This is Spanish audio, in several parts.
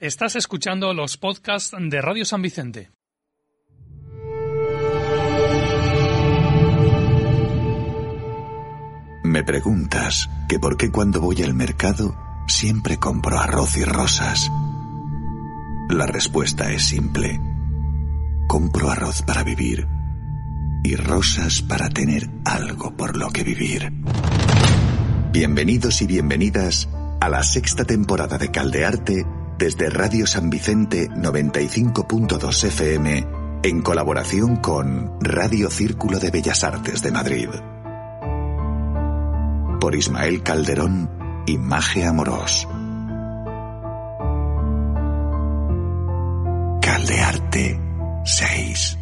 Estás escuchando los podcasts de Radio San Vicente. Me preguntas que por qué cuando voy al mercado siempre compro arroz y rosas. La respuesta es simple. Compro arroz para vivir y rosas para tener algo por lo que vivir. Bienvenidos y bienvenidas a la sexta temporada de Caldearte desde Radio San Vicente 95.2 FM en colaboración con Radio Círculo de Bellas Artes de Madrid. Por Ismael Calderón y Magia Amorós. Caldearte 6.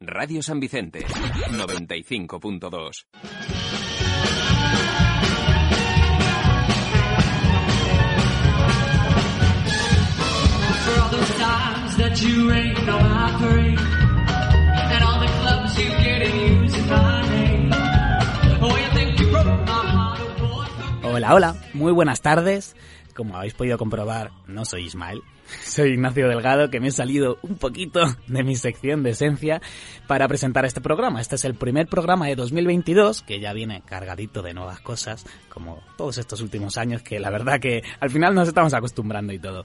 Radio San Vicente 95.2. Hola, hola, muy buenas tardes. Como habéis podido comprobar, no soy Ismael, soy Ignacio Delgado, que me he salido un poquito de mi sección de esencia para presentar este programa. Este es el primer programa de 2022, que ya viene cargadito de nuevas cosas, como todos estos últimos años, que la verdad que al final nos estamos acostumbrando y todo.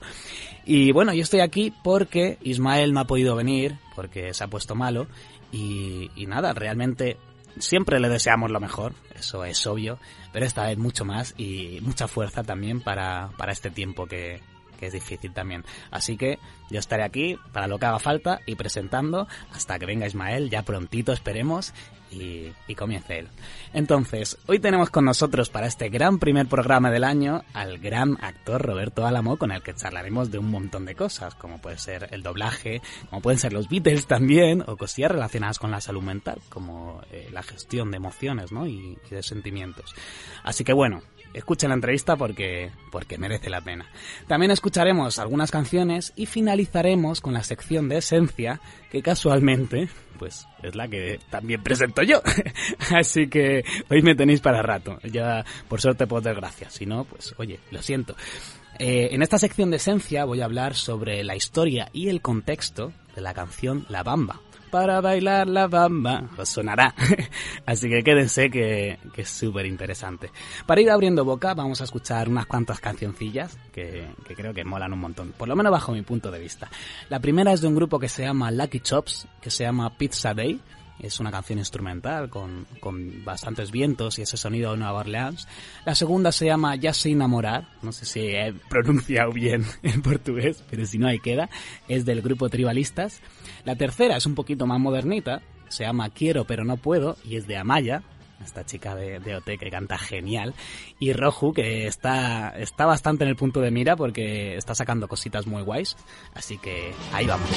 Y bueno, yo estoy aquí porque Ismael no ha podido venir, porque se ha puesto malo, y, y nada, realmente siempre le deseamos lo mejor, eso es obvio, pero esta vez mucho más y mucha fuerza también para, para este tiempo que, que es difícil también. Así que yo estaré aquí para lo que haga falta y presentando hasta que venga Ismael, ya prontito esperemos, y, y comience él. Entonces, hoy tenemos con nosotros para este gran primer programa del año al gran actor Roberto Álamo, con el que charlaremos de un montón de cosas, como puede ser el doblaje, como pueden ser los Beatles también, o cosillas relacionadas con la salud mental, como eh, la gestión de emociones ¿no? y, y de sentimientos. Así que bueno, escuchen la entrevista porque, porque merece la pena. También escucharemos algunas canciones y finalizaremos con la sección de esencia que casualmente pues es la que también presento yo. Así que hoy me tenéis para rato. Ya por suerte por desgracia. Si no, pues oye, lo siento. Eh, en esta sección de esencia voy a hablar sobre la historia y el contexto de la canción La Bamba. Para bailar la bamba, os sonará. Así que quédense que, que es súper interesante. Para ir abriendo boca, vamos a escuchar unas cuantas cancioncillas que, que creo que molan un montón, por lo menos bajo mi punto de vista. La primera es de un grupo que se llama Lucky Chops, que se llama Pizza Day. Es una canción instrumental con, con bastantes vientos y ese sonido de Nueva Orleans. La segunda se llama Ya sé enamorar. No sé si he pronunciado bien en portugués, pero si no ahí queda. Es del grupo Tribalistas. La tercera es un poquito más modernita. Se llama Quiero pero no puedo y es de Amaya, esta chica de, de OT que canta genial, y Roju, que está, está bastante en el punto de mira porque está sacando cositas muy guays, así que ahí vamos.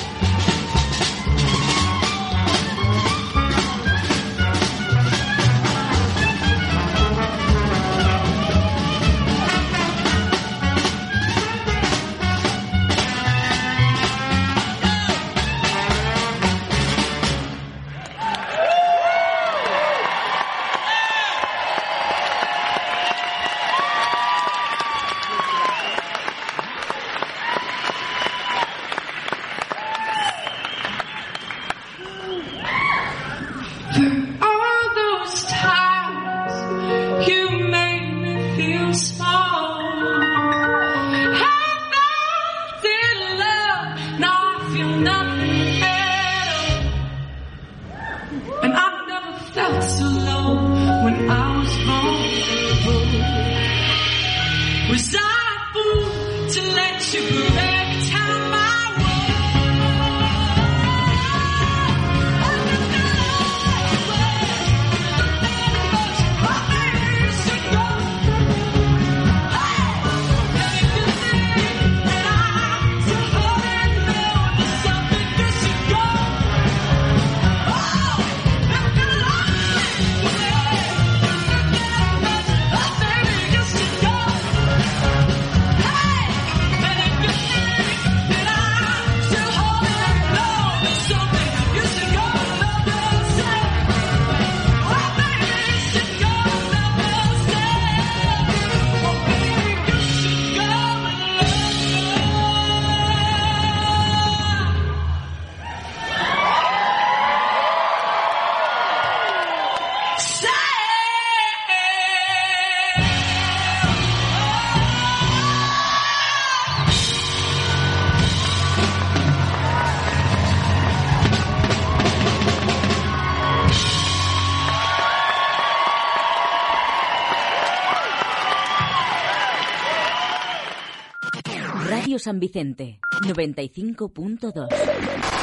San Vicente, 95.2.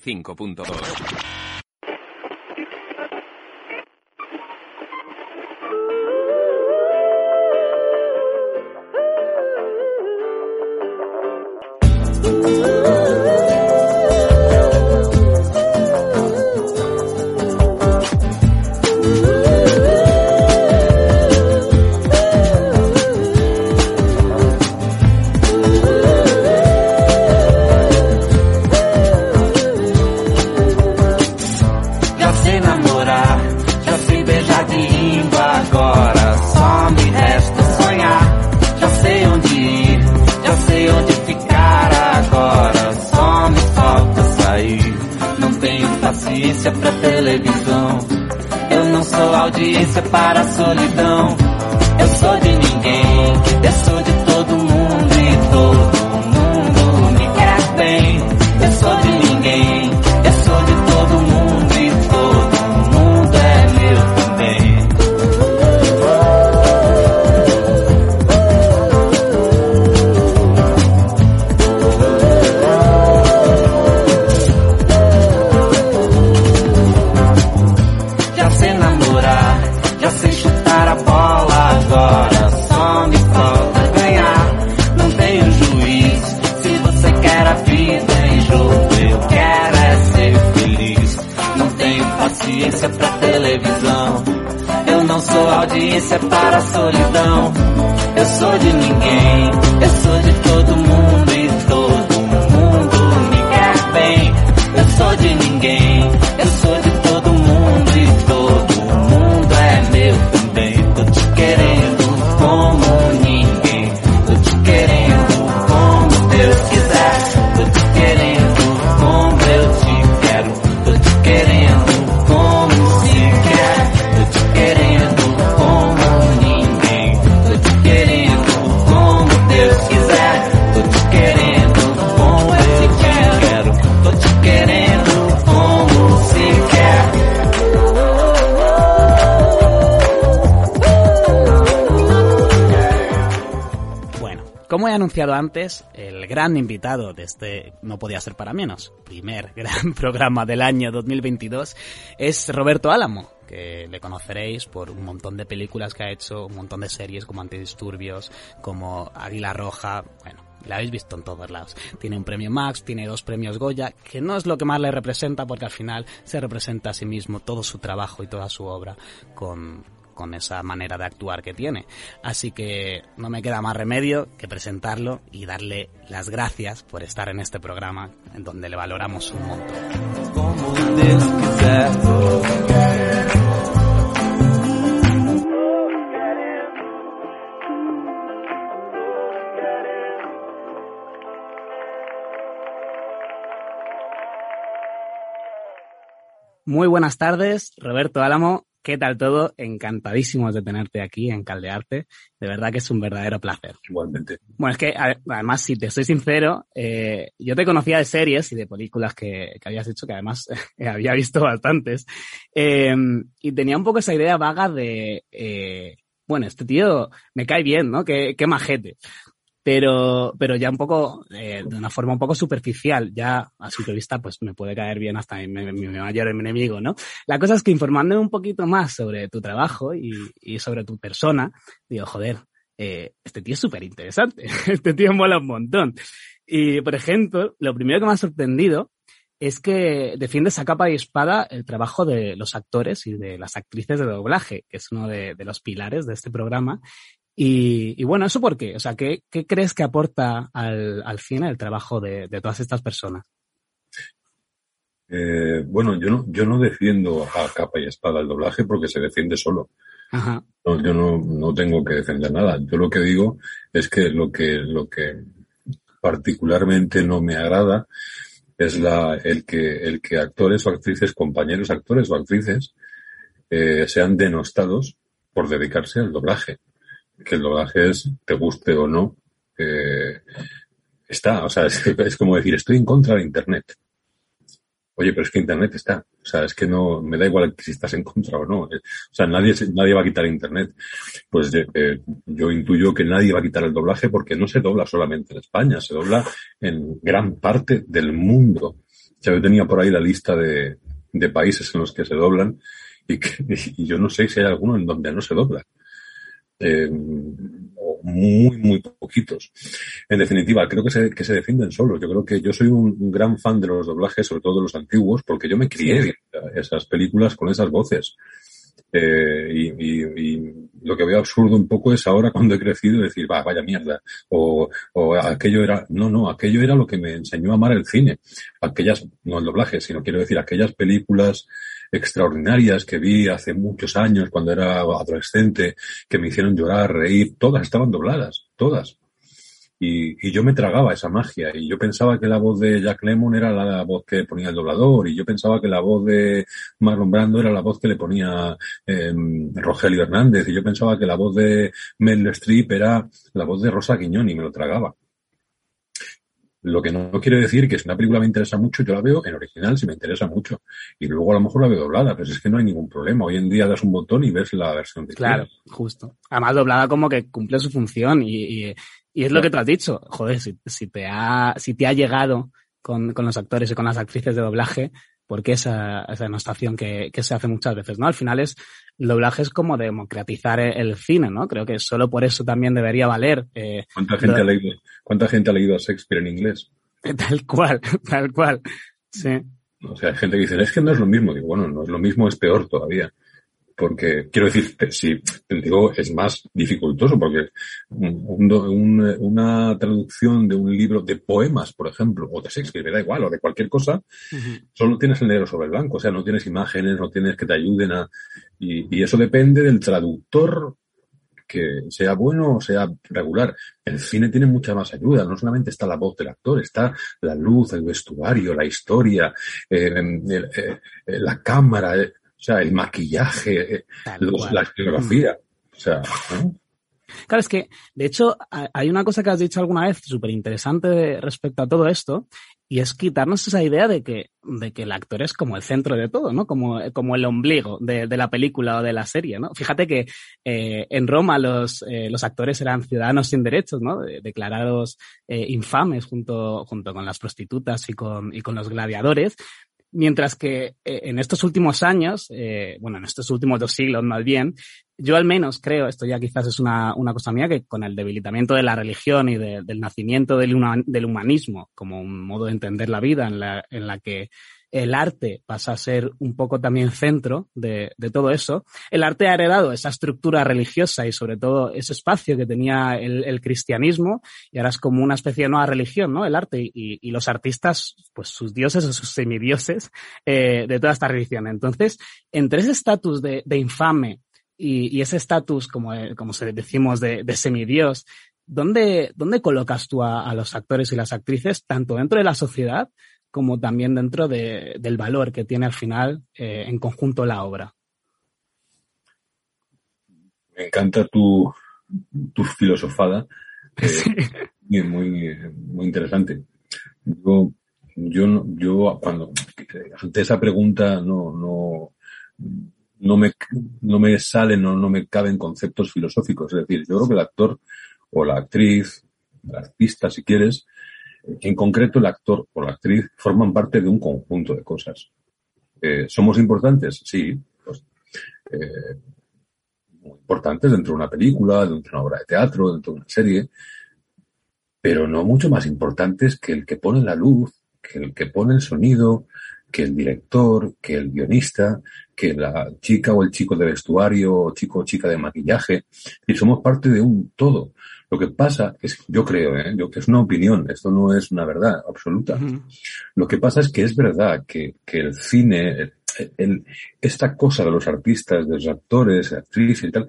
95.2. audiência para a solidão. Eu sou de ninguém, eu sou de sou audiência para a solidão. Eu sou de ninguém, anunciado antes, el gran invitado de este No Podía Ser Para Menos, primer gran programa del año 2022, es Roberto Álamo, que le conoceréis por un montón de películas que ha hecho, un montón de series como Antidisturbios, como Águila Roja, bueno, la habéis visto en todos lados. Tiene un premio Max, tiene dos premios Goya, que no es lo que más le representa porque al final se representa a sí mismo todo su trabajo y toda su obra con, con esa manera de actuar que tiene. Así que no me queda más remedio que presentarlo y darle las gracias por estar en este programa en donde le valoramos un montón. Muy buenas tardes, Roberto Álamo. ¿Qué tal todo? Encantadísimos de tenerte aquí en Caldearte. De verdad que es un verdadero placer. Igualmente. Bueno, es que además, si te soy sincero, eh, yo te conocía de series y de películas que, que habías hecho, que además había visto bastantes, eh, y tenía un poco esa idea vaga de, eh, bueno, este tío me cae bien, ¿no? Qué, qué majete. Pero, pero ya un poco, eh, de una forma un poco superficial, ya a simple vista, pues me puede caer bien hasta mi, mi- mi mayor enemigo, ¿no? La cosa es que informándome un poquito más sobre tu trabajo y, y sobre tu persona, digo, joder, eh, este tío es súper interesante, este tío mola un montón. Y, por ejemplo, lo primero que me ha sorprendido es que defiendes a capa y espada el trabajo de los actores y de las actrices de doblaje, que es uno de, de los pilares de este programa. Y, y bueno, ¿eso por qué? O sea, ¿qué, qué crees que aporta al, al cine el trabajo de, de todas estas personas? Eh, bueno, yo no, yo no defiendo a capa y espada el doblaje porque se defiende solo. Ajá. No, yo no, no tengo que defender nada. Yo lo que digo es que lo que, lo que particularmente no me agrada es la, el que, el que actores o actrices, compañeros actores o actrices, eh, sean denostados por dedicarse al doblaje. Que el doblaje es, te guste o no, eh, está. O sea, es, es como decir, estoy en contra de Internet. Oye, pero es que Internet está. O sea, es que no, me da igual si estás en contra o no. Eh, O sea, nadie, nadie va a quitar Internet. Pues eh, yo intuyo que nadie va a quitar el doblaje porque no se dobla solamente en España, se dobla en gran parte del mundo. O sea, yo tenía por ahí la lista de, de países en los que se doblan y, que, y yo no sé si hay alguno en donde no se dobla. Eh, muy, muy poquitos. En definitiva, creo que se, que se defienden solos. Yo creo que yo soy un, gran fan de los doblajes, sobre todo de los antiguos, porque yo me crié Sí. esas películas con esas voces. Eh, y, y- y lo que veo absurdo un poco es ahora cuando he crecido decir, va, vaya mierda. O, o aquello era, no, no, aquello era lo que me enseñó a amar el cine. Aquellas, no el doblaje, sino quiero decir, aquellas películas extraordinarias que vi hace muchos años cuando era adolescente, que me hicieron llorar, reír, todas estaban dobladas, todas. Y, y yo me tragaba esa magia y yo pensaba que la voz de Jack Lemmon era la voz que ponía el doblador y yo pensaba que la voz de Marlon Brando era la voz que le ponía eh, Rogelio Hernández y yo pensaba que la voz de Meryl Streep era la voz de Rosa Guiñón y me lo tragaba. Lo que no quiere decir que si una película me interesa mucho, yo la veo en original si me interesa mucho. Y luego a lo mejor la veo doblada, pero es que no hay ningún problema. Hoy en día das un botón y ves la versión que Claro, justo. Además, doblada como que cumple su función y, y- y es lo que tú has dicho. Joder, si, si te ha, si te ha llegado con, con los actores y con las actrices de doblaje, porque esa, esa denostación que, que se hace muchas veces, ¿no? Al final es, el doblaje es como democratizar el, el cine, ¿no? Creo que solo por eso también debería valer. eh, ¿Cuánta gente, lo- ha leído, ¿Cuánta gente ha leído Shakespeare en inglés? Tal cual, tal cual. Sí. O sea, hay gente que dice, es que no es lo mismo. Digo, bueno, no es lo mismo, es peor todavía. Porque, quiero decir, te- si, te digo, es más dificultoso, porque un- un una traducción de un libro de poemas, por ejemplo, o de Shakespeare, me da igual, o de cualquier cosa, solo tienes el negro sobre el blanco, o sea, no tienes imágenes, no tienes que te ayuden a... Y, y eso depende del traductor que sea bueno o sea regular. El cine tiene mucha más ayuda, no solamente está la voz del actor, está la luz, el vestuario, la historia, eh, eh, eh, la cámara, o sea, el maquillaje, eh, los- la escenografía. O sea, ¿no? Claro, es que, de hecho, ha- hay una cosa que has dicho alguna vez súper interesante respecto a todo esto, y es quitarnos esa idea de que, de que el actor es como el centro de todo, ¿no? Como, como el ombligo de, de la película o de la serie, ¿no? Fíjate que eh, en Roma los, eh, los actores eran ciudadanos sin derechos, ¿no? De- declarados eh, infames junto, junto con las prostitutas y con, y con los gladiadores. Mientras que eh, en estos últimos años, eh, bueno, en estos últimos dos siglos más bien, yo al menos creo, esto ya quizás es una, una cosa mía, que con el debilitamiento de la religión y de- del nacimiento del, del humanismo como un modo de entender la vida en la, en la que el arte pasa a ser un poco también centro de, todo eso, el arte ha heredado esa estructura religiosa y sobre todo ese espacio que tenía el, cristianismo y ahora es como una especie de nueva religión, ¿no? El arte y, los artistas, pues sus dioses o sus semidioses eh, de toda esta religión. Entonces, entre ese estatus de, infame y, ese estatus, como, eh, como se decimos, de, de semidios, ¿dónde, ¿dónde colocas tú a los actores y las actrices, tanto dentro de la sociedad como también dentro de- del valor que tiene al final eh, en conjunto la obra? me encanta tu, tu filosofada, eh, muy, muy, muy interesante. Yo, yo, yo cuando ante esa pregunta no, no, no me, no me salen, no, no me caben conceptos filosóficos. Es decir, yo creo que el actor o la actriz, el artista, si quieres, en concreto el actor o la actriz forman parte de un conjunto de cosas. Eh, ¿Somos importantes? Sí. Pues, eh, muy importantes dentro de una película, dentro de una obra de teatro, dentro de una serie, pero no mucho más importantes que el que pone la luz, que el que pone el sonido, que el director, que el guionista, que la chica o el chico de vestuario, o chico o chica de maquillaje. Y somos parte de un todo. Lo que pasa es, yo creo, ¿eh? yo, que es una opinión, esto no es una verdad absoluta. Lo que pasa es que es verdad que, que el cine, el- el- esta cosa de los artistas, de los actores, actrices y tal,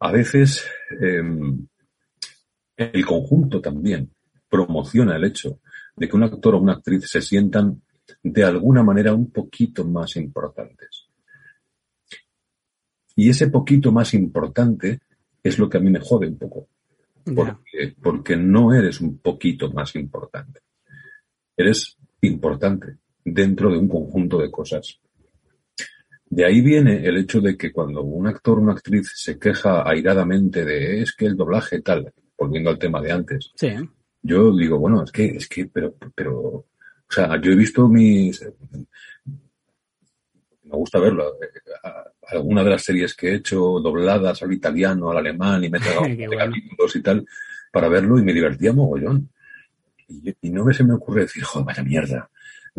a veces em, el conjunto también promociona el hecho de que un actor o una actriz se sientan de alguna manera un poquito más importantes. Y ese poquito más importante es lo que a mí me jode un poco. Porque, porque no eres un poquito más importante. Eres importante dentro de un conjunto de cosas. De ahí viene el hecho de que cuando un actor o una actriz se queja airadamente de es que el doblaje tal, volviendo al tema de antes, Sí. yo digo, bueno, es que, es que, pero, pero, o sea, yo he visto mis, me gusta verlo, eh, a- alguna de las series que he hecho dobladas al italiano, al alemán y me he tragado bueno. capítulos y tal para verlo y me divertía mogollón. Y, y no me se me ocurre decir, joder, vaya mierda.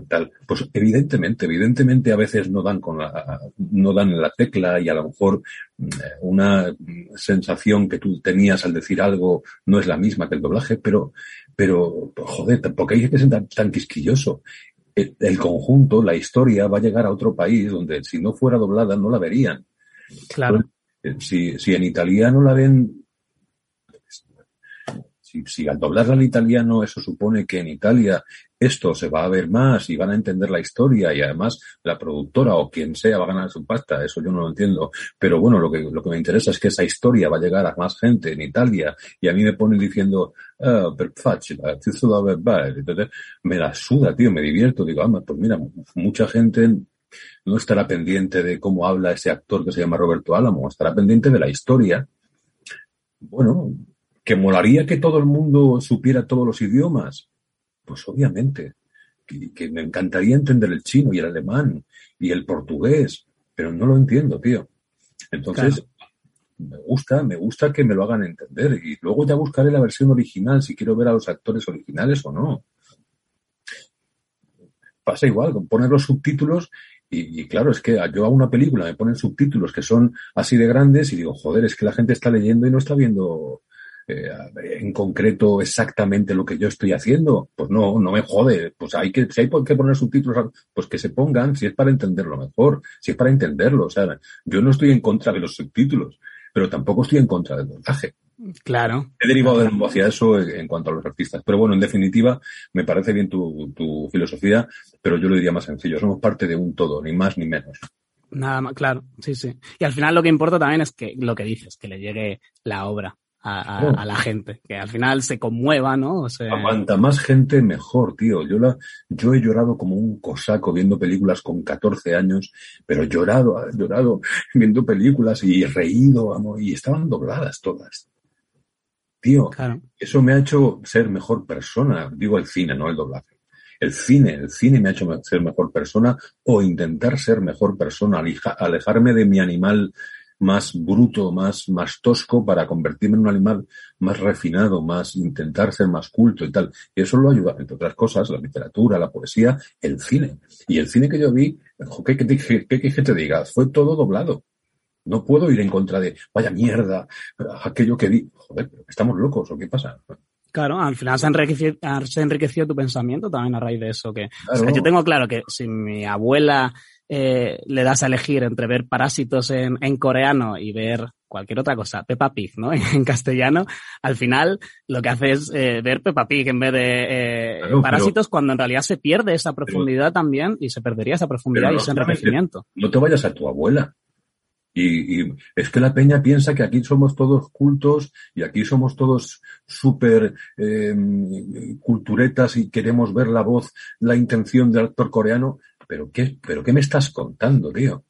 Tal. Pues evidentemente, evidentemente a veces no dan con la, no dan en la tecla y a lo mejor mm, una sensación que tú tenías al decir algo no es la misma que el doblaje, pero, pero, joder, tampoco hay que ser tan, tan quisquilloso. El, conjunto, la historia va a llegar a otro país donde si no fuera doblada no la verían. Claro. Eh, Si, si en italiano la ven, si si, al doblarla al italiano eso supone que en Italia esto se va a ver más y van a entender la historia y además la productora o quien sea va a ganar su pasta, eso yo no lo entiendo. Pero bueno, lo que, lo que me interesa es que esa historia va a llegar a más gente en Italia y a mí me ponen diciendo, ah. Entonces, me la suda, tío, me divierto. Digo, ah, pues mira, mucha gente no estará pendiente de cómo habla ese actor que se llama Roberto Álamo, estará pendiente de la historia. Bueno, que molaría que todo el mundo supiera todos los idiomas. Pues obviamente, que, que me encantaría entender el chino y el alemán y el portugués, pero no lo entiendo, tío. Entonces, me gusta, me gusta que me lo hagan entender y luego ya buscaré la versión original si quiero ver a los actores originales o no. Pasa igual, con poner los subtítulos y, y claro, es que yo a una película me ponen subtítulos que son así de grandes y digo, joder, es que la gente está leyendo y no está viendo eh, en concreto exactamente lo que yo estoy haciendo. Pues no, no me jode. Pues hay que, si hay que poner subtítulos, pues que se pongan, si es para entenderlo mejor, si es para entenderlo. O sea, yo no estoy en contra de los subtítulos, pero tampoco estoy en contra del montaje. Claro. He derivado de nuevo hacia eso en en cuanto a los artistas. Pero bueno, en definitiva, me parece bien tu, tu filosofía, pero yo lo diría más sencillo. Somos parte de un todo, ni más ni menos. Nada más, claro, sí, sí. Y al final lo que importa también es que lo que dices, que le llegue la obra a, a- Oh. a la gente, que al final se conmueva, ¿no? O sea, Cuanta más gente, mejor, tío. Yo, la, yo he llorado como un cosaco viendo películas con 14 años, pero he llorado, llorado viendo películas y reído, y estaban dobladas todas. Tío, claro. eso me ha hecho ser mejor persona. Digo el cine, no el doblaje. El cine, el cine me ha hecho ser mejor persona o intentar ser mejor persona, alejarme de mi animal más bruto, más, más tosco para convertirme en un animal más refinado, más intentar ser más culto y tal. Y eso lo ayuda, entre otras cosas, la literatura, la poesía, el cine. Y el cine que yo vi, ¿qué, qué, qué, qué- qué que te diga? Fue todo doblado. No puedo ir en contra de, vaya mierda, aquello que vi. Joder, estamos locos, ¿o qué pasa? Claro, al final se ha enriquecido, se enriquecido tu pensamiento también a raíz de eso. Que, o sea, Claro. yo tengo claro que si mi abuela eh, le das a elegir entre ver Parásitos en, en coreano y ver cualquier otra cosa, Peppa Pig, ¿no? En castellano, al final lo que hace es eh, ver Peppa Pig en vez de eh, Claro, pero- Parásitos cuando en realidad se pierde esa profundidad también y se perdería esa profundidad y ese enriquecimiento. No te vayas a tu abuela. Y, y es que la peña piensa que aquí somos todos cultos y aquí somos todos súper eh, culturetas y queremos ver la voz, la intención del actor coreano. ¿Pero qué, pero qué me estás contando, tío?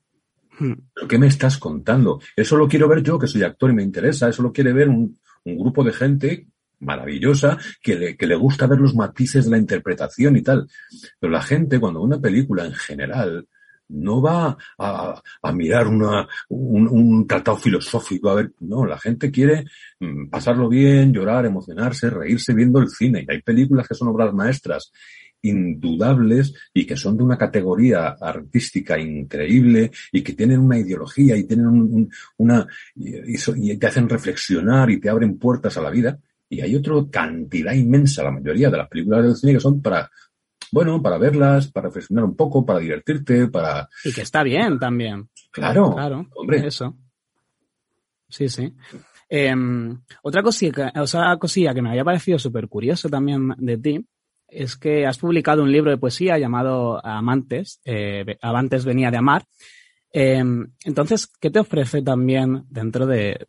Hmm. ¿Pero qué me estás contando? Eso lo quiero ver yo, que soy actor y me interesa. Eso lo quiere ver un, un grupo de gente maravillosa que le, que le gusta ver los matices de la interpretación y tal. Pero la gente, cuando una película en general, no va a, a mirar una, un, un tratado filosófico. A ver, no, la gente quiere mm, pasarlo bien, llorar, emocionarse, reírse viendo el cine. Y hay películas que son obras maestras indudables y que son de una categoría artística increíble y que tienen una ideología y tienen un- un- una y, y te hacen reflexionar y te abren puertas a la vida y hay otra cantidad inmensa la mayoría de las películas del cine que son para bueno para verlas para reflexionar un poco para divertirte para Y que está bien también. claro Claro, hombre eso. Sí, sí. Em, otra cosilla, otra cosilla que me había parecido súper curioso también de ti es que has publicado un libro de poesía llamado Amantes, eh, Amantes venía de amar. Em, entonces, ¿qué te ofrece también dentro de,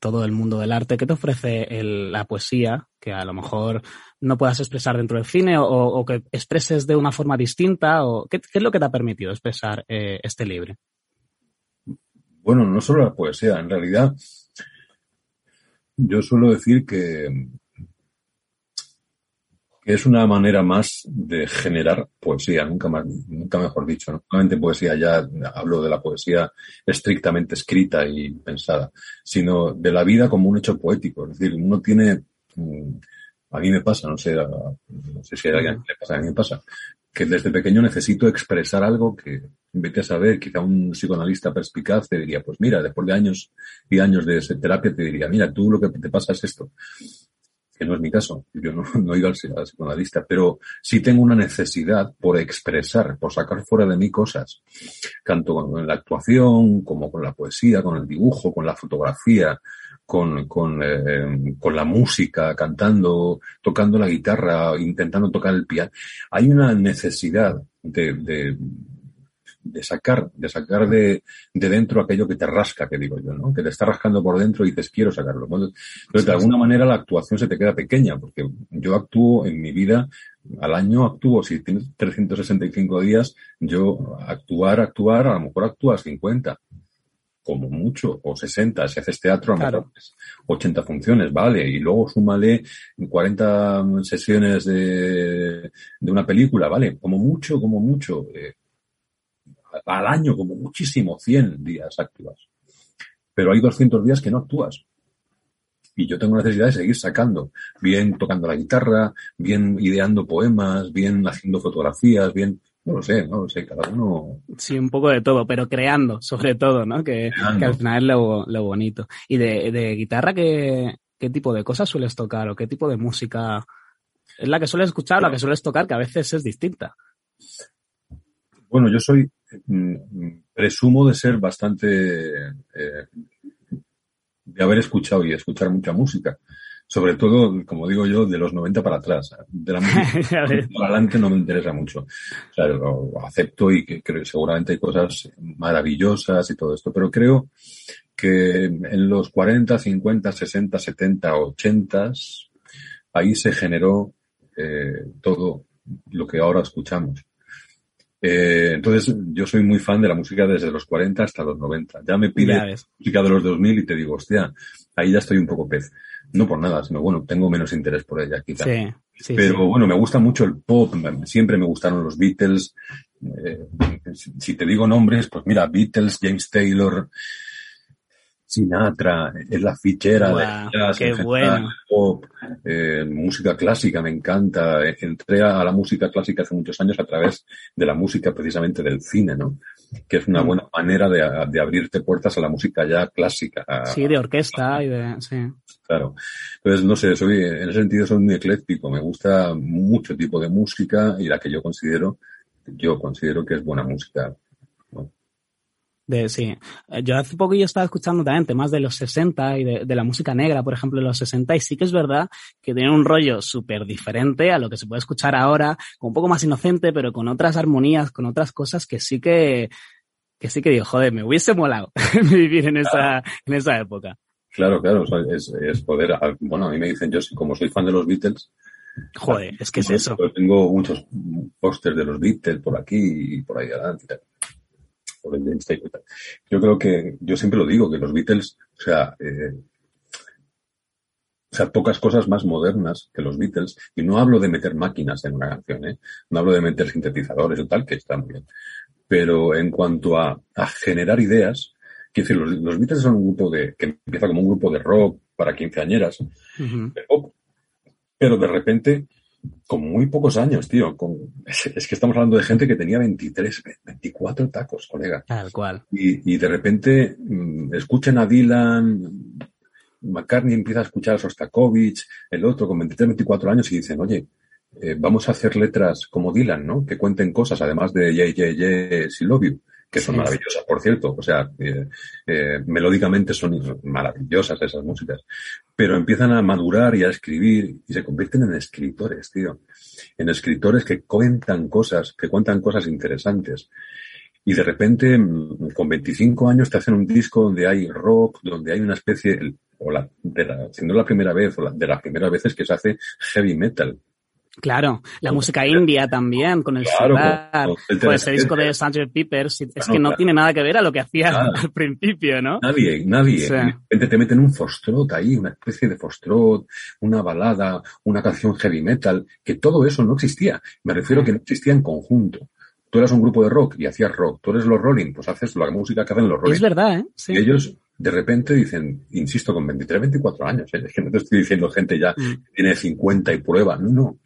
todo el mundo del arte? ¿Qué te ofrece la poesía que a lo mejor no puedas expresar dentro del cine o, que expreses de una forma distinta? O, ¿qué, es lo que te ha permitido expresar eh, este libro? Bueno, no solo la poesía, en realidad yo suelo decir que es una manera más de generar poesía, nunca más, nunca mejor dicho, no solamente poesía, ya hablo de la poesía estrictamente escrita y pensada, sino de la vida como un hecho poético, es decir, uno tiene, mm, a mí me pasa, no sé, a- no sé si a alguien le pasa, a mí me pasa, que desde pequeño necesito expresar algo que vete a saber, quizá un psicoanalista perspicaz te diría, pues mira, después de años y años de terapia te diría, mira, tú lo que te pasa es esto. Que no es mi caso, yo no, no he ido al, psi- al psicoanalista, pero sí tengo una necesidad por expresar, por sacar fuera de mí cosas, tanto con la actuación como con la poesía, con el dibujo, con la fotografía, con, con, eh, con la música, cantando, tocando la guitarra, intentando tocar el piano. Hay una necesidad de, de sacar, de sacar de, de dentro aquello que te rasca, que digo yo, ¿no? Que te está rascando por dentro y dices, quiero sacarlo. Entonces, de alguna manera la actuación se te queda pequeña, porque yo actúo en mi vida, al año actúo, si tienes 365 días, yo actuar, actuar, a lo mejor actúas 50 como mucho, o 60, si haces teatro, a lo mejor 80 funciones, vale, y luego súmale 40 sesiones de, de una película, vale, como mucho, como mucho, eh, al año, como muchísimo, 100 días actúas. Pero hay 200 días que no actúas. Y yo tengo necesidad de seguir sacando, bien tocando la guitarra, bien ideando poemas, bien haciendo fotografías, bien, no lo sé, no lo sé, cada uno. Sí, un poco de todo, pero creando, sobre todo, ¿no? Que, al final es lo, lo bonito. Y de, de guitarra, ¿qué, ¿qué tipo de cosas sueles tocar o qué tipo de música es la que sueles escuchar o la que sueles tocar, que a veces es distinta? Bueno, yo soy, presumo de ser bastante, eh, de haber escuchado y escuchar mucha música. Sobre todo, como digo yo, de los 90 para atrás. De la música para adelante no me interesa mucho. O sea, lo, acepto y que creo que seguramente hay cosas maravillosas y todo esto, pero creo que en los 40, 50, 60, 70, 80, ahí se generó eh, todo lo que ahora escuchamos. Eh, entonces, yo soy muy fan de la música desde los 40 hasta los 90. Ya me pide música de los 2000 y te digo, hostia, ahí ya estoy un poco pez. No por nada, sino bueno, tengo menos interés por ella, quizá. Sí, sí, Pero sí. bueno, me gusta mucho el pop, siempre me gustaron los Beatles. Eh, si te digo nombres, pues mira, Beatles, James Taylor, Sinatra, es la fichera de jazz, qué en general, bueno. pop, eh, música clásica, me encanta. Eh, Entré a la música clásica hace muchos años a través de la música precisamente del cine, ¿no? Que es Mm. una buena manera de, de abrirte puertas a la música ya clásica. a- Sí, de orquesta y de... Sí. Claro. Entonces, no sé, soy, en ese sentido soy muy ecléctico. Me gusta mucho tipo de música y la que yo considero, yo considero que es buena música. De, sí. Eh, Yo hace poco yo estaba escuchando también temas de los 60 y de, de la música negra, por ejemplo, de los 60, y sí que es verdad que tiene un rollo súper diferente a lo que se puede escuchar ahora, un poco más inocente, pero con otras armonías, con otras cosas que sí que, que sí que digo, joder, me hubiese molado vivir en esa, en esa época. Claro, claro, o sea, es, es poder. a- Bueno, a mí me dicen, yo como soy fan de los Beatles, Joder, es que es pues, eso. tengo muchos pósters de los Beatles por aquí y por ahí adelante. Por el James Taylor. Yo creo que, yo siempre lo digo, que los Beatles, o sea, eh, o sea, pocas cosas más modernas que los Beatles, y no hablo de meter máquinas en una canción, ¿eh? no hablo de meter sintetizadores y tal, que está muy bien, pero en cuanto a, a generar ideas, quiero decir, los, los Beatles son un grupo de, que empieza como un grupo de rock para quinceañeras, pero de repente, con muy pocos años, tío, con, es, es que estamos hablando de gente que tenía 23, 24 tacos, colega. Tal cual. Y, y de repente mm, escuchan a Dylan, McCartney empieza a escuchar a Sostakovich, el otro con 23, 24 años y dicen, oye, eh, vamos a hacer letras como Dylan, ¿no? Que cuenten cosas, además de Yeah, Yeah, Yeah, She Love You, que son Sí. maravillosas, por cierto. O sea, eh, eh, melódicamente son maravillosas esas músicas. Pero empiezan a madurar y a escribir y se convierten en escritores, tío. En escritores que cuentan cosas, que cuentan cosas interesantes. Y de repente, mm, con 25 años, te hacen un disco donde hay rock, donde hay una especie, o la, de la, si no la primera vez, o la, de las primeras veces que se hace heavy metal. Claro, la música india también, con el Claro, sitar. con- ese disco de. Sgt. Peppers, es Claro, que no claro. tiene nada que ver a lo que hacía al principio, ¿no? Nadie, nadie. O sea. De repente te meten un foxtrot ahí, una especie de foxtrot, una balada, una canción heavy metal, que todo eso no existía. Me refiero que no existía en conjunto. Tú eras un grupo de rock y hacías rock. Tú eres los Rolling, pues haces la música que hacen los Rolling. Es verdad, ¿eh? Sí. Y ellos de repente dicen, insisto, con 23, 24 años, ¿eh? es que no te estoy diciendo gente ya Mm. que tiene 50 y prueba, no, no.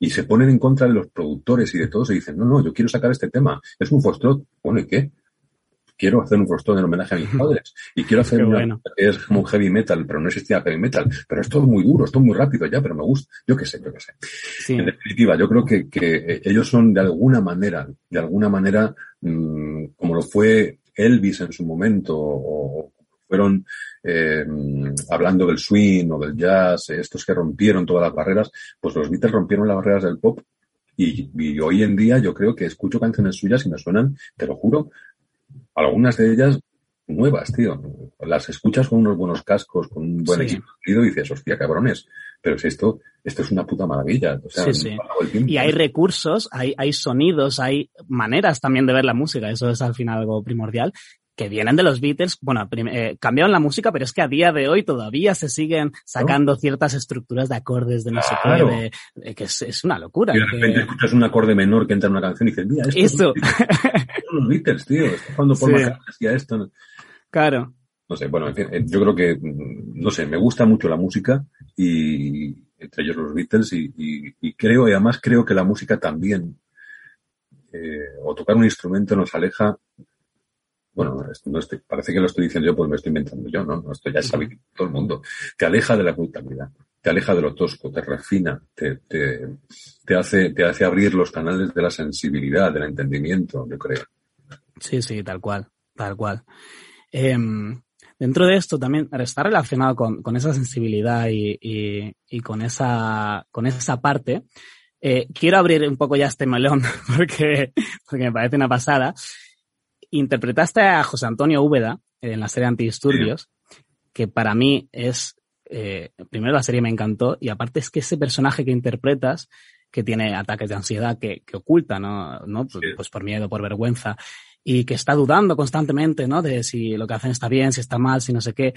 Y se ponen en contra de los productores y de todos y dicen, no, no, yo quiero sacar este tema, es un foxtrot. Bueno, ¿y qué? Quiero hacer un foxtrot en homenaje a mis padres y quiero hacer una bueno. que es como un heavy metal, pero no existía heavy metal, pero es todo muy duro, es todo muy rápido ya, pero me gusta, yo qué sé, yo qué sé. Sí. En definitiva, yo creo que, que ellos son de alguna manera, de alguna manera, mm, como lo fue Elvis en su momento, o fueron eh, hablando del swing o del jazz, eh, estos que rompieron todas las barreras, pues los Beatles rompieron las barreras del pop y, y hoy en día yo creo que escucho canciones suyas y me suenan, te lo juro, algunas de ellas nuevas, tío. Las escuchas con unos buenos cascos, con un buen Sí. equipo y dices, hostia, cabrones, pero si esto, esto es una puta maravilla. O sea, Sí, sí. Y hay recursos, hay, hay sonidos, hay maneras también de ver la música, eso es al final algo primordial, que vienen de los Beatles. Bueno, eh, cambiaron la música, pero es que a día de hoy todavía se siguen sacando ciertas estructuras de acordes de no sé Claro. qué, de- de que es, es una locura. Y de que- repente escuchas un acorde menor que entra en una canción y dices, mira, esto Eso, son los Beatles, tío. Esto es cuando Paul Sí. Hacía esto. claro. No sé, bueno, en fin, eh, yo creo que, mm, no sé, me gusta mucho la música y entre ellos los Beatles y, y- y creo, y además creo que la música también, eh, o tocar un instrumento nos aleja, bueno, no estoy- parece que lo estoy diciendo yo, pues me estoy inventando yo, ¿no? No, Esto ya por todo el mundo. Te aleja de la brutalidad, te aleja de lo tosco, te refina, te, te, te hace, te hace abrir los canales de la sensibilidad, del entendimiento, yo creo. Sí, sí, tal cual, tal cual. Em, dentro de esto también está relacionado con, con esa sensibilidad y, y- y con esa, con esa parte. Eh, quiero abrir un poco ya este melón porque, porque me parece una pasada. Interpretaste a José Antonio Úbeda en la serie Antidisturbios, que para mí es, eh, primero la serie me encantó y aparte es que ese personaje que interpretas, que tiene ataques de ansiedad que, que oculta, ¿no? ¿no? Pues, pues por miedo, por vergüenza, y que está dudando constantemente, ¿no? De si lo que hacen está bien, si está mal, si no sé qué.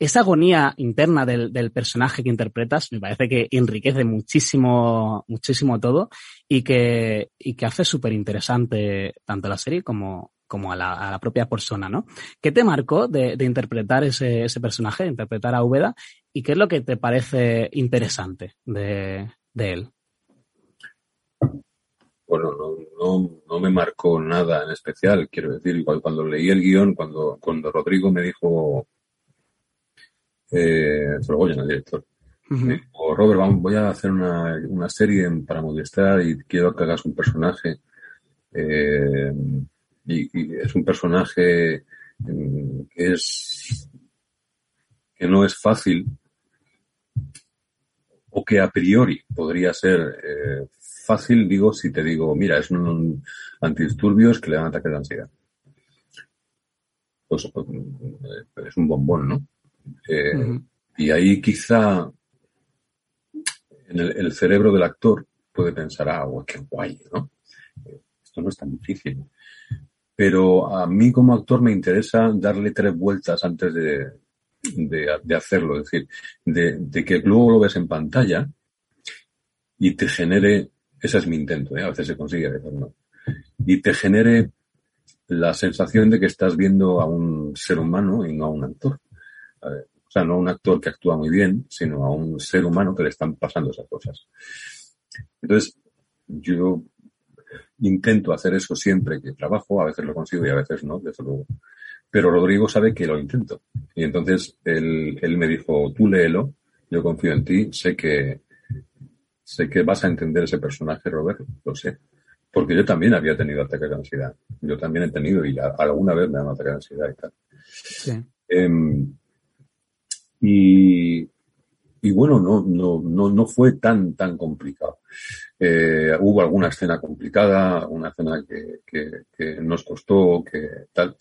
Esa agonía interna del, del personaje que interpretas me parece que enriquece muchísimo, muchísimo todo y que, y que hace súper interesante tanto la serie como, como a la, a la propia persona, ¿no? ¿Qué te marcó de, de interpretar ese, ese personaje, de interpretar a Úbeda? ¿Y qué es lo que te parece interesante de, de él? bueno, no, no, no me marcó nada en especial, quiero decir, igual cuando leí el guion, cuando, cuando Rodrigo me dijo, eh, Sorogoyen, el director, me dijo, Robert, vamos, voy a hacer una, una serie para Movistar y quiero que hagas un personaje, eh, y, y es un personaje mm, que es, que no es fácil, o que a priori podría ser eh, fácil, digo, si te digo, mira, es un antidisturbios que le dan ataques de ansiedad. Pues eh, es un bombón, ¿no? Eh. Y ahí quizá en el, el cerebro del actor puede pensar, ah, qué guay, ¿no? Eh, Esto no es tan difícil. Pero a mí como actor me interesa darle tres vueltas antes de, de, hacerlo, es decir, de, que luego lo ves en pantalla y te genere, ese es mi intento, ¿eh? a veces se consigue, a veces no, y te genere la sensación de que estás viendo a un ser humano y no a un actor. O sea, no a un actor que actúa muy bien, sino a un ser humano que le están pasando esas cosas. Entonces, yo intento hacer eso siempre que trabajo, a veces lo consigo y a veces no, desde luego. Pero Rodrigo sabe que lo intento. Y entonces él, él me dijo, tú léelo, yo confío en ti, sé que, sé que vas a entender ese personaje, Robert, lo sé. Porque yo también había tenido ataques de ansiedad. Yo también he tenido y alguna vez me han atacado de ansiedad y tal. Sí. Em, y, y bueno, no, no, no, no fue tan, tan complicado. Eh, hubo alguna escena complicada, una escena que, que, que nos costó, que tal.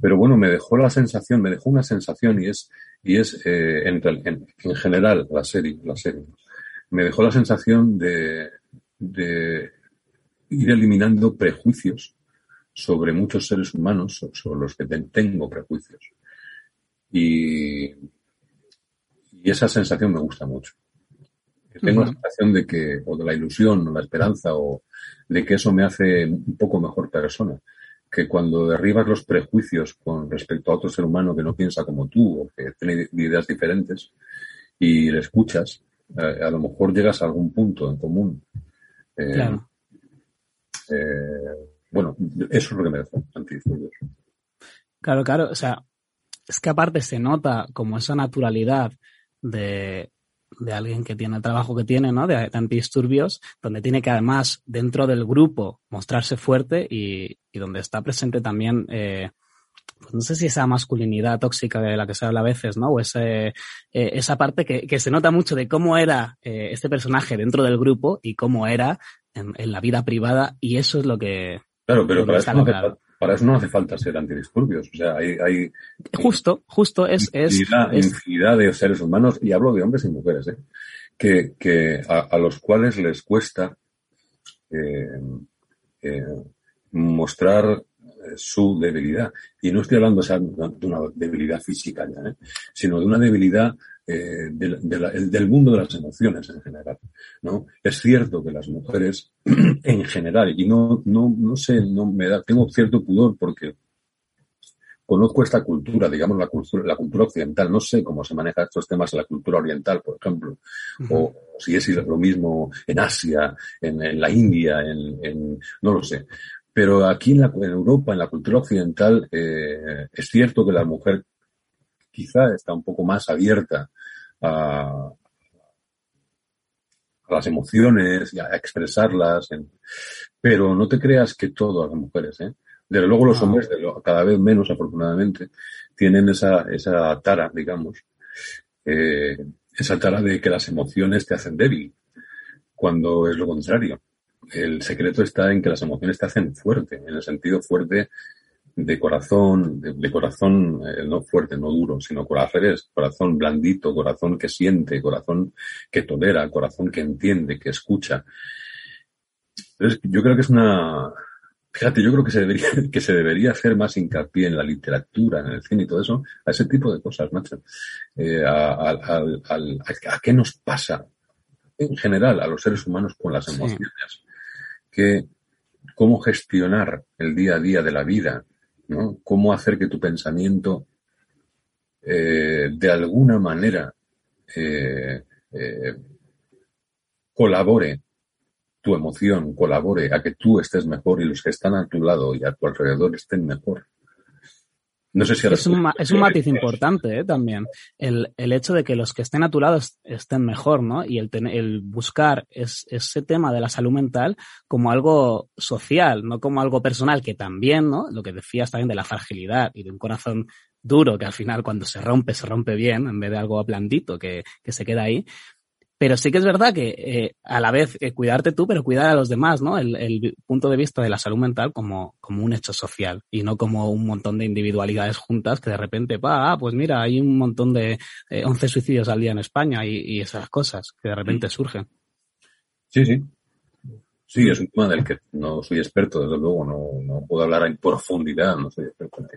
Pero bueno, me dejó la sensación, me dejó una sensación y es, y es eh, en, general la serie, la serie, me dejó la sensación de, de ir eliminando prejuicios sobre muchos seres humanos so- sobre los que ten- tengo prejuicios. Y, y esa sensación me gusta mucho. Tengo la Ujú. sensación de que, o de la ilusión, o la esperanza, o de que eso me hace un poco mejor persona. Que cuando derribas los prejuicios con respecto a otro ser humano que no piensa como tú, o que tiene ideas diferentes, y le escuchas, eh, a lo mejor llegas a algún punto en común. Eh, Claro. eh, bueno, eso es lo que me dejó antidisturbios. Claro, claro. O sea, es que aparte se nota como esa naturalidad de, de alguien que tiene el trabajo que tiene, ¿no? De, de antidisturbios, donde tiene que además dentro del grupo mostrarse fuerte y, y donde está presente también eh, pues no sé si esa masculinidad tóxica de la que se habla a veces, ¿no? O ese, eh, esa parte que, que, se nota mucho de cómo era eh, este personaje dentro del grupo y cómo era en, en, la vida privada y eso es lo que... Claro, pero para eso, hace, para eso, no hace, falta ser antidisturbios. O sea, hay... hay justo, justo es... Infinidad, es, infinidad de seres humanos, y hablo de hombres y mujeres, ¿eh? que, que a, a los cuales les cuesta eh, eh, mostrar su debilidad. Y no estoy hablando o sea, de una debilidad física ya, ¿eh? sino de una debilidad eh, de, de la, del mundo de las emociones en general. ¿no? Es cierto que las mujeres en general, y no, no, no sé, no me da, tengo cierto pudor porque conozco esta cultura, digamos la cultura, la cultura occidental, no sé cómo se manejan estos temas en la cultura oriental, por ejemplo, uh -huh. o si es lo mismo en Asia, en, en la India, en, en, no lo sé. Pero aquí en, la, en Europa, en la cultura occidental, eh, es cierto que la mujer quizá está un poco más abierta a, a las emociones y a expresarlas, en, pero no te creas que todas las mujeres, ¿eh? Desde luego los hombres, de lo, cada vez menos afortunadamente, tienen esa, esa tara, digamos, eh, esa tara de que las emociones te hacen débil, cuando es lo contrario. El secreto está en que las emociones te hacen fuerte, en el sentido fuerte de corazón, de, de corazón eh, no fuerte, no duro, sino corazón, corazón blandito, corazón que siente, corazón que tolera, corazón que entiende, que escucha. Entonces, yo creo que es una, Fíjate, yo creo que se debería, que se debería hacer más hincapié en la literatura, en el cine y todo eso, a ese tipo de cosas, macho. Eh, a, a, a, a, qué nos pasa en general a los seres humanos con las emociones. Sí. Que, cómo gestionar el día a día de la vida, ¿no? Cómo hacer que tu pensamiento, eh, de alguna manera, eh, eh colabore tu emoción colabore a que tú estés mejor y los que están a tu lado y a tu alrededor estén mejor. No sé si es, un, es un matiz importante ¿eh? también. El, el hecho de que los que estén a tu lado estén mejor, ¿no? Y el, ten, el buscar es, ese tema de la salud mental como algo social, no como algo personal, que también, ¿no? Lo que decías también de la fragilidad y de un corazón duro que al final cuando se rompe, se rompe bien, en vez de algo blandito que, que se queda ahí. Pero sí que es verdad que eh, a la vez eh, cuidarte tú, pero cuidar a los demás, ¿no? El, el, punto de vista de la salud mental como, como un hecho social y no como un montón de individualidades juntas que de repente, pa, ah, pues mira, hay un montón de eh, 11 suicidios al día en España y, y, esas cosas que de repente surgen. Sí, sí. Sí, es un tema del que no soy experto, desde luego, no, no puedo hablar en profundidad, no soy experto en.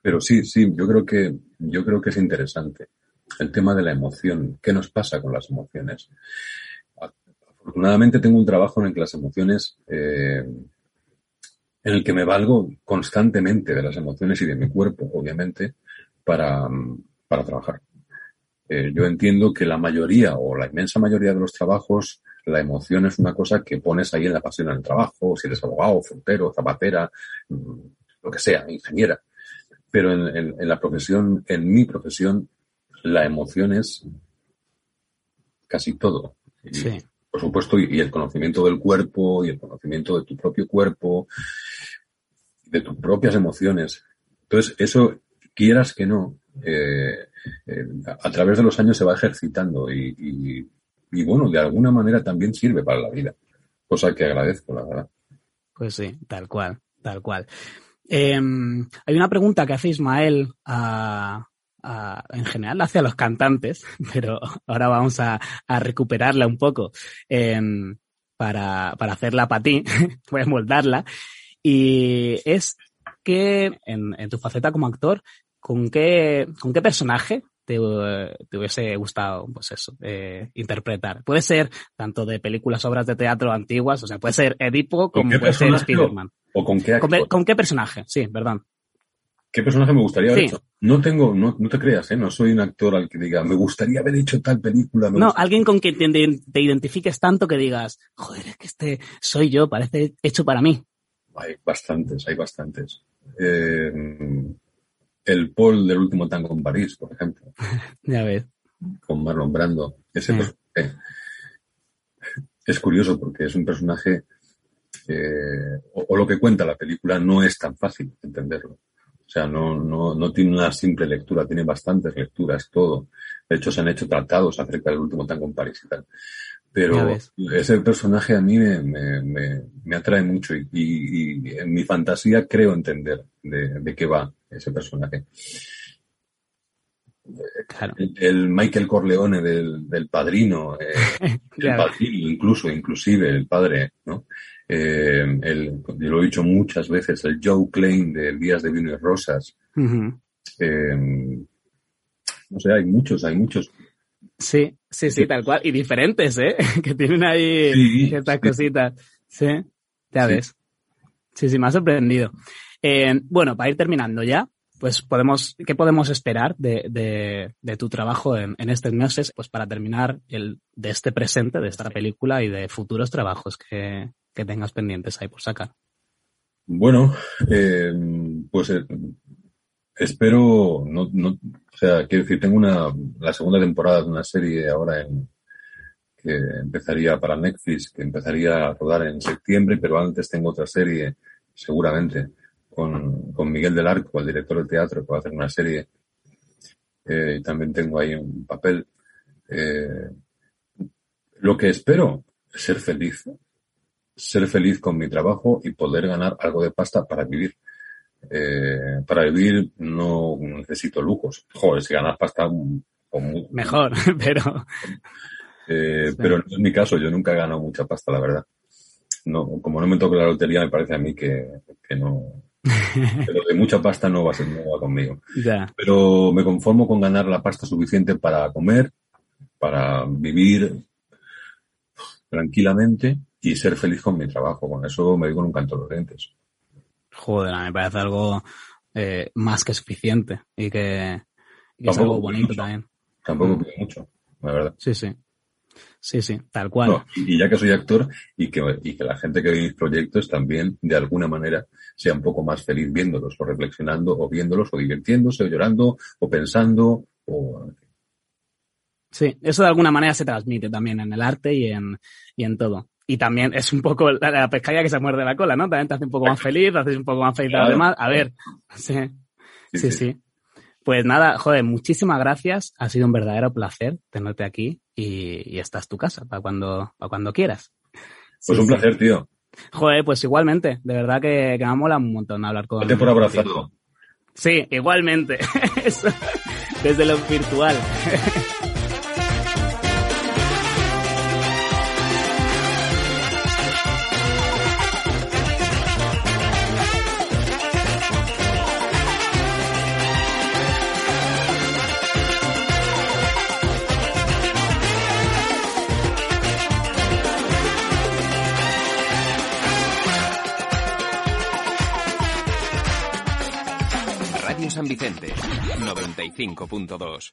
Pero sí, sí, yo creo que, yo creo que es interesante el tema de la emoción. ¿Qué nos pasa con las emociones? Afortunadamente tengo un trabajo en el que las emociones, eh, en el que me valgo constantemente de las emociones y de mi cuerpo, obviamente, para, para trabajar. Eh, yo entiendo que la mayoría o la inmensa mayoría de los trabajos, la emoción es una cosa que pones ahí en la pasión en el trabajo, si eres abogado, frontero, zapatera, lo que sea, ingeniera. Pero en la profesión, en mi profesión, la emoción es casi todo. Y, sí. Por supuesto, y, y, el conocimiento del cuerpo y el conocimiento de tu propio cuerpo, de tus propias emociones. Entonces, eso, quieras que no, eh, eh, a través de los años se va ejercitando y, y, y, bueno, de alguna manera también sirve para la vida. Cosa que agradezco, la verdad. Pues sí, tal cual, tal cual. Eh, hay una pregunta que hace Ismael a, a, en general hacia los cantantes, pero ahora vamos a, a recuperarla un poco eh, para, para hacerla para ti, voy a moldarla. Y es que en, en, tu faceta como actor, ¿con qué, con qué personaje te, te hubiese gustado, pues eso, eh, interpretar? Puede ser tanto de películas, obras de teatro antiguas, o sea, puede ser Edipo como puede ser Spider-Man. ¿O con qué, ¿Con, ¿Con, qué personaje? Sí, perdón. ¿Qué personaje me gustaría haber sí. hecho? No tengo, no, no te creas, ¿eh? No soy un actor al que diga, me gustaría haber hecho tal película. no, alguien con quien te, te, identifiques tanto que digas, joder, es que este soy yo, parece hecho para mí. Hay bastantes, hay bastantes. Eh, el Paul del último tango en París, por ejemplo. ya ves. Con Marlon Brando. Ese personaje es curioso porque es un personaje, eh, o, o lo que cuenta la película no es tan fácil entenderlo O sea, no, no, no tiene una simple lectura, tiene bastantes lecturas, todo. De hecho, se han hecho tratados acerca del último tango en París y tal. Pero ese personaje a mí me, me, me, me atrae mucho y, y- y en mi fantasía creo entender de, de qué va ese personaje. Claro. El, el Michael Corleone del, del padrino, eh, el Claro. padrino, incluso, inclusive el padre, ¿no? Eh, el, yo lo he dicho muchas veces, el Joe Klein de Días de Vino y Rosas. Ujú. Eh, no sé, hay muchos, hay muchos. Sí, sí, sí, tal cual. Y diferentes, ¿eh? Que tienen ahí Sí, ciertas sí. cositas. Sí, ya Sí. ves. Sí, sí, me ha sorprendido. Eh, bueno, para ir terminando ya, pues podemos, ¿qué podemos esperar de, de, de tu trabajo en, en estos meses? Pues para terminar el, de este presente, de esta película y de futuros trabajos que, que tengas pendientes ahí por sacar. Bueno, eh, pues eh, espero, no, no, o sea, quiero decir, tengo una, la segunda temporada de una serie ahora en, que empezaría para Netflix, que empezaría a rodar en septiembre, pero antes tengo otra serie, seguramente, con, con Miguel del Arco, el director de teatro, que va a hacer una serie. Eh, y también tengo ahí un papel. Lo que espero es ser feliz. Ser feliz con mi trabajo y poder ganar algo de pasta para vivir. Eh, para vivir no necesito lujos. Joder, si ganas pasta, mm, con Mejor, pero eh, Pero no es mi caso, yo nunca he ganado mucha pasta, la verdad. No, como no me toque la lotería, me parece a mí que, que no. Pero de mucha pasta no va a ser, no va conmigo. ya. Pero me conformo con ganar la pasta suficiente para comer, para vivir tranquilamente y ser feliz con mi trabajo. Con eso me digo un canto los dientes. Joder, me parece algo eh, más que suficiente y que, y que es algo bonito mucho. también. Tampoco Mm. pido mucho, la verdad. Sí, sí. Sí, sí, tal cual. No, y ya que soy actor y que, y que la gente que ve mis proyectos también, de alguna manera, sea un poco más feliz viéndolos o reflexionando o viéndolos o divirtiéndose o llorando o pensando o... Sí, eso de alguna manera se transmite también en el arte y en, y en todo. Y también es un poco la, la pescadilla que se muerde la cola, ¿no? También te hace un poco más feliz, te haces un poco más feliz a los Claro. demás. A ver, sí, Sí, sí, sí. sí. Pues nada, joder, muchísimas gracias. Ha sido un verdadero placer tenerte aquí y, y esta es tu casa para cuando, para cuando quieras. Pues Sí, un placer, tío. Joder, pues igualmente. De verdad que, que me mola un montón hablar con. Vete por abrazarlo. Sí, igualmente. Eso, Desde lo virtual. 95.2.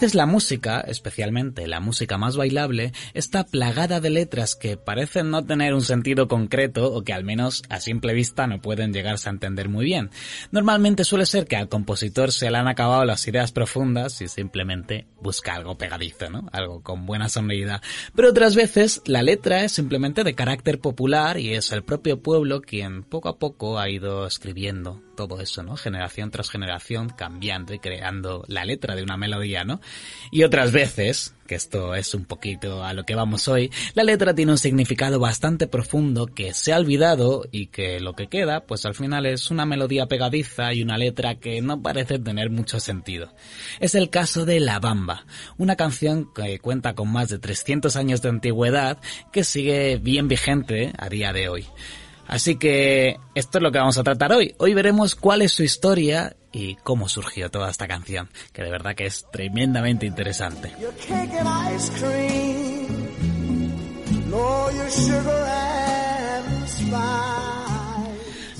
veces la música, especialmente la música más bailable, está plagada de letras que parecen no tener un sentido concreto o que al menos a simple vista no pueden llegarse a entender muy bien. Normalmente suele ser que al compositor se le han acabado las ideas profundas y simplemente busca algo pegadizo, ¿no? Algo con buena sonoridad. Pero otras veces la letra es simplemente de carácter popular y es el propio pueblo quien poco a poco ha ido escribiendo todo eso, ¿no? Generación tras generación, cambiando y creando la letra de una melodía, ¿no? Y otras veces, que esto es un poquito a lo que vamos hoy, la letra tiene un significado bastante profundo que se ha olvidado y que lo que queda, pues al final es una melodía pegadiza y una letra que no parece tener mucho sentido. Es el caso de La Bamba, una canción que cuenta con más de 300 años de antigüedad que sigue bien vigente a día de hoy. Así que esto es lo que vamos a tratar hoy. Hoy veremos cuál es su historia y cómo surgió toda esta canción, que de verdad que es tremendamente interesante.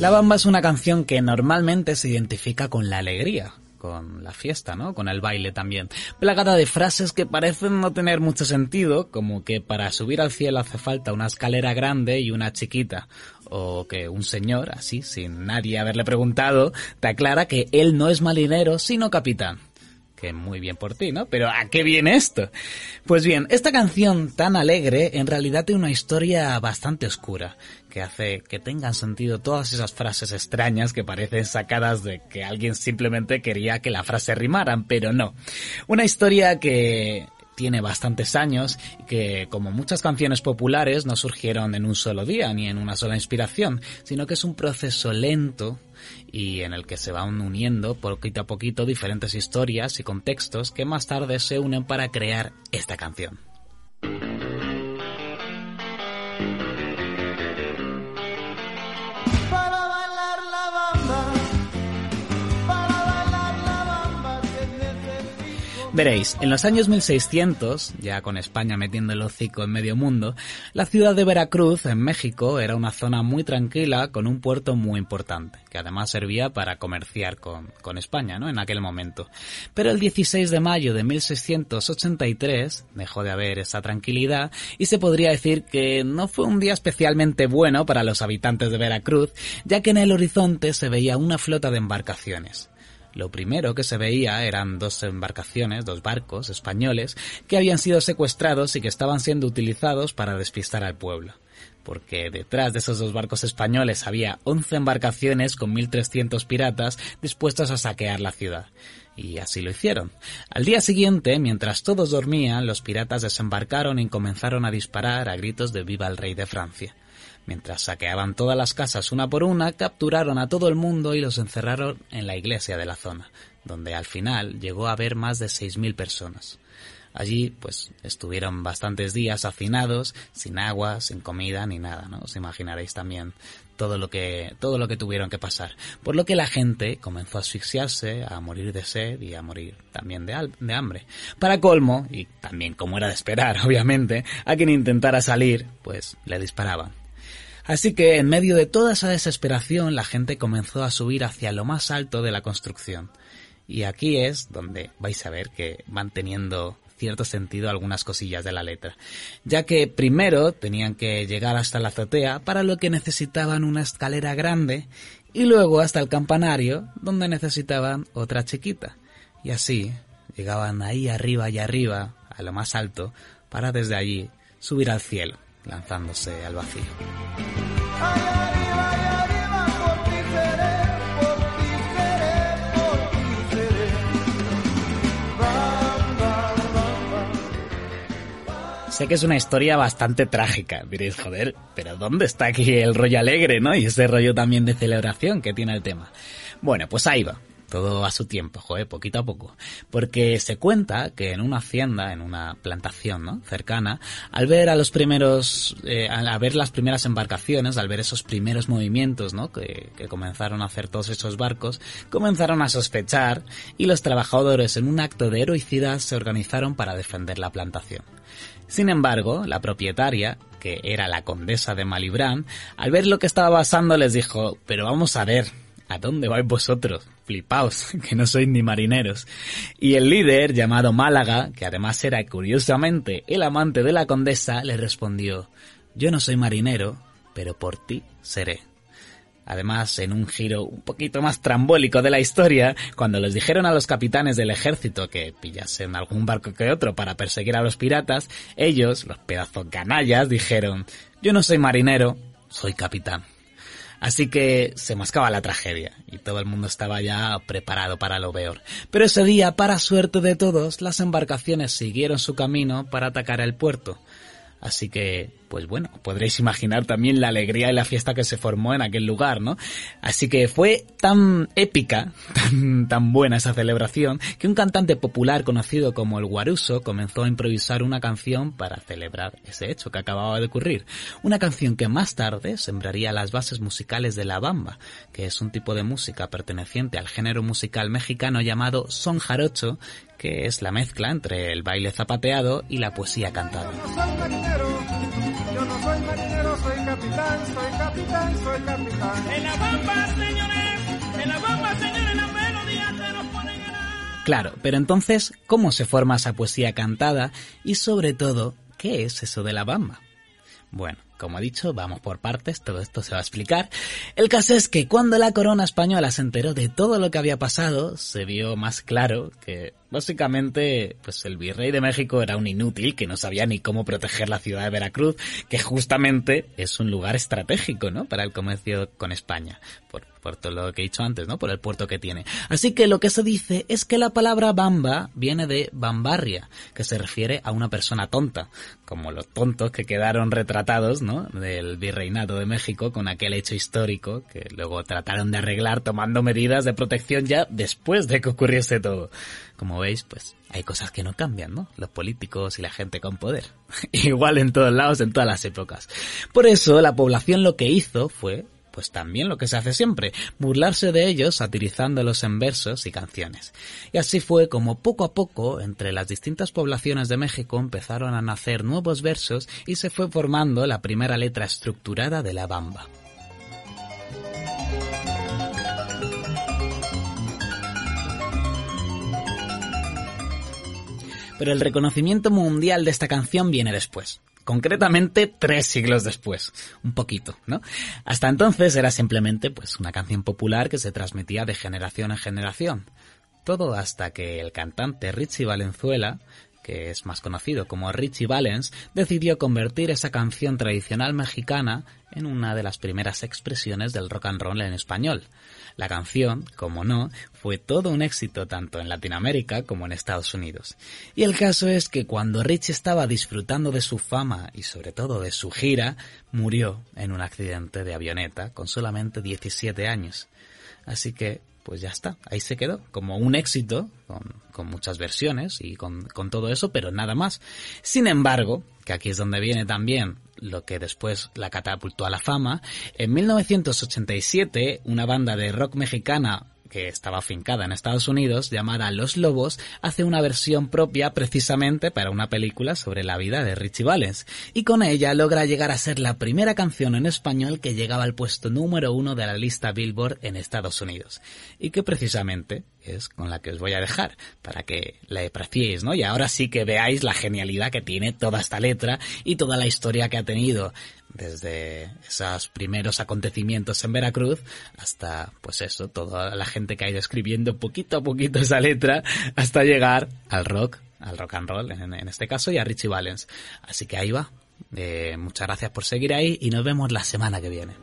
La Bamba es una canción que normalmente se identifica con la alegría, con la fiesta, ¿no? Con el baile también. Plagada de frases que parecen no tener mucho sentido, como que para subir al cielo hace falta una escalera grande y una chiquita. O que un señor, así, sin nadie haberle preguntado, te aclara que él no es marinero, sino capitán. Que muy bien por ti, ¿no? Pero ¿a qué viene esto? Pues bien, esta canción tan alegre en realidad tiene una historia bastante oscura, que hace que tengan sentido todas esas frases extrañas que parecen sacadas de que alguien simplemente quería que la frase rimaran, pero no. Una historia que tiene bastantes años y que, como muchas canciones populares, no surgieron en un solo día ni en una sola inspiración, sino que es un proceso lento y en el que se van uniendo poquito a poquito diferentes historias y contextos que más tarde se unen para crear esta canción. Veréis, en los años 1600, ya con España metiendo el hocico en medio mundo, la ciudad de Veracruz, en México, era una zona muy tranquila con un puerto muy importante, que además servía para comerciar con, con España, ¿no? En aquel momento. Pero el 16 de mayo de 1683 dejó de haber esa tranquilidad y se podría decir que no fue un día especialmente bueno para los habitantes de Veracruz, ya que en el horizonte se veía una flota de embarcaciones. Lo primero que se veía eran dos embarcaciones, dos barcos españoles, que habían sido secuestrados y que estaban siendo utilizados para despistar al pueblo. Porque detrás de esos dos barcos españoles había 11 embarcaciones con 1.300 piratas dispuestos a saquear la ciudad. Y así lo hicieron. Al día siguiente, mientras todos dormían, los piratas desembarcaron y comenzaron a disparar a gritos de viva el rey de Francia. Mientras saqueaban todas las casas una por una, capturaron a todo el mundo y los encerraron en la iglesia de la zona, donde al final llegó a haber más de 6.000 personas. Allí, pues, estuvieron bastantes días hacinados, sin agua, sin comida ni nada, ¿no? Os imaginaréis también todo lo que, todo lo que tuvieron que pasar. Por lo que la gente comenzó a asfixiarse, a morir de sed y a morir también de, de hambre. Para colmo, y también como era de esperar, obviamente, a quien intentara salir, pues, le disparaban. Así que en medio de toda esa desesperación la gente comenzó a subir hacia lo más alto de la construcción. Y aquí es donde vais a ver que van teniendo cierto sentido algunas cosillas de la letra, ya que primero tenían que llegar hasta la azotea, para lo que necesitaban una escalera grande, y luego hasta el campanario, donde necesitaban otra chiquita. Y así llegaban ahí arriba y arriba, a lo más alto, para desde allí subir al cielo, lanzándose al vacío. Sé que es una historia bastante trágica, diréis, joder, pero ¿dónde está aquí el rollo alegre, no? Y ese rollo también de celebración que tiene el tema. Bueno, pues ahí va. Todo a su tiempo, joder, poquito a poco. Porque se cuenta que en una hacienda, en una plantación, ¿no? Cercana, al ver a los primeros, eh, al ver las primeras embarcaciones, al ver esos primeros movimientos, ¿no? Que, que comenzaron a hacer todos esos barcos, comenzaron a sospechar y los trabajadores en un acto de heroicidad se organizaron para defender la plantación. Sin embargo, la propietaria, que era la condesa de Malibran, al ver lo que estaba pasando les dijo, pero vamos a ver, ¿a dónde vais vosotros? Flipaos, que no sois ni marineros. Y el líder, llamado Málaga, que además era curiosamente el amante de la condesa, le respondió, yo no soy marinero, pero por ti seré. Además, en un giro un poquito más trambólico de la historia, cuando les dijeron a los capitanes del ejército que pillasen algún barco que otro para perseguir a los piratas, ellos, los pedazos canallas, dijeron, yo no soy marinero, soy capitán. Así que se mascaba la tragedia y todo el mundo estaba ya preparado para lo peor. Pero ese día, para suerte de todos, las embarcaciones siguieron su camino para atacar el puerto. Así que, pues bueno, podréis imaginar también la alegría y la fiesta que se formó en aquel lugar, ¿no? Así que fue tan épica, tan, tan buena esa celebración, que un cantante popular conocido como el Guaruso comenzó a improvisar una canción para celebrar ese hecho que acababa de ocurrir. Una canción que más tarde sembraría las bases musicales de la bamba, que es un tipo de música perteneciente al género musical mexicano llamado son jarocho, que es la mezcla entre el baile zapateado y la poesía cantada. No soy marinero, yo no soy marinero, soy capitán, soy capitán, soy capitán. En la bamba, señores, en la bamba, señores, la melodía te nos ponen en la... Claro, pero entonces, ¿cómo se forma esa poesía cantada? Y sobre todo, ¿qué es eso de la bamba? Bueno, como he dicho, vamos por partes, todo esto se va a explicar. El caso es que cuando la corona española se enteró de todo lo que había pasado, se vio más claro que básicamente pues el virrey de México era un inútil que no sabía ni cómo proteger la ciudad de Veracruz, que justamente es un lugar estratégico, ¿no? para el comercio con España, por todo lo que he dicho antes, ¿no? por el puerto que tiene. Así que lo que se dice es que la palabra bamba viene de bambarria, que se refiere a una persona tonta, como los tontos que quedaron retratados, ¿no? del virreinato de México con aquel hecho histórico que luego trataron de arreglar tomando medidas de protección ya después de que ocurriese todo. Como veis, pues hay cosas que no cambian, ¿no? Los políticos y la gente con poder. Igual en todos lados, en todas las épocas. Por eso la población lo que hizo fue pues también lo que se hace siempre, burlarse de ellos satirizándolos en versos y canciones. Y así fue como poco a poco entre las distintas poblaciones de México empezaron a nacer nuevos versos y se fue formando la primera letra estructurada de la bamba. Pero el reconocimiento mundial de esta canción viene después concretamente tres siglos después, un poquito, ¿no? Hasta entonces era simplemente pues una canción popular que se transmitía de generación en generación. Todo hasta que el cantante Richie Valenzuela, que es más conocido como Richie Valens, decidió convertir esa canción tradicional mexicana en una de las primeras expresiones del rock and roll en español. La canción, como no, fue todo un éxito tanto en Latinoamérica como en Estados Unidos. Y el caso es que cuando Richie estaba disfrutando de su fama y sobre todo de su gira, murió en un accidente de avioneta con solamente 17 años. Así que pues ya está, ahí se quedó, como un éxito, con, muchas versiones y con, todo eso, pero nada más. Sin embargo, que aquí es donde viene también lo que después la catapultó a la fama, en 1987 una banda de rock mexicana que estaba afincada en Estados Unidos, llamada Los Lobos, hace una versión propia precisamente para una película sobre la vida de Richie Valens, y con ella logra llegar a ser la primera canción en español que llegaba al puesto número uno de la lista Billboard en Estados Unidos, y que precisamente es con la que os voy a dejar, para que la apreciéis, ¿no? Y ahora sí que veáis la genialidad que tiene toda esta letra y toda la historia que ha tenido desde esos primeros acontecimientos en Veracruz hasta, pues eso, toda la gente que ha ido escribiendo poquito a poquito esa letra hasta llegar al rock, al rock and roll en, este caso y a Richie Valens. Así que ahí va. Eh, muchas gracias por seguir ahí y nos vemos la semana que viene.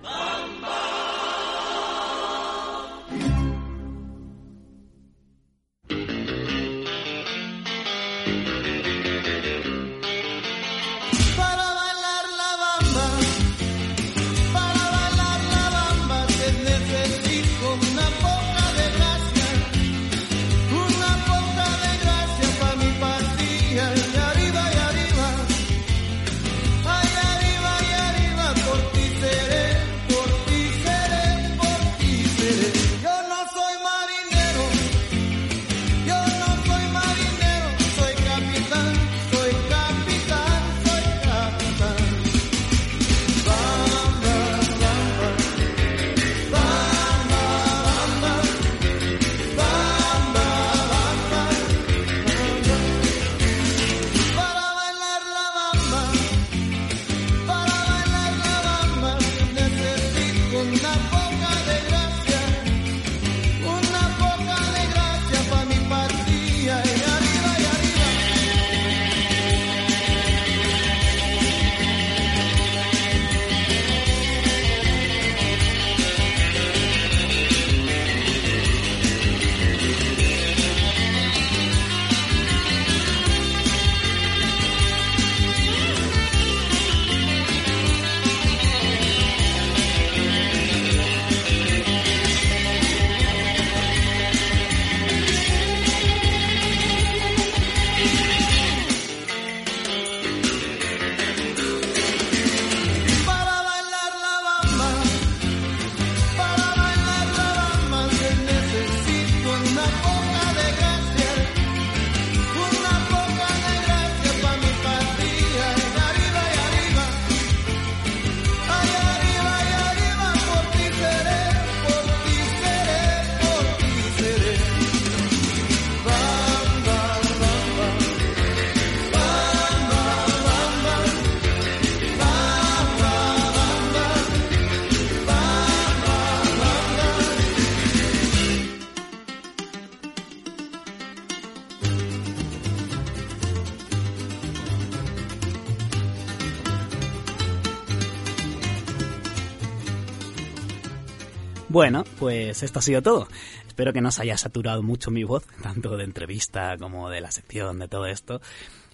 Pues esto ha sido todo. Espero que no os haya saturado mucho mi voz, tanto de entrevista como de la sección, de todo esto.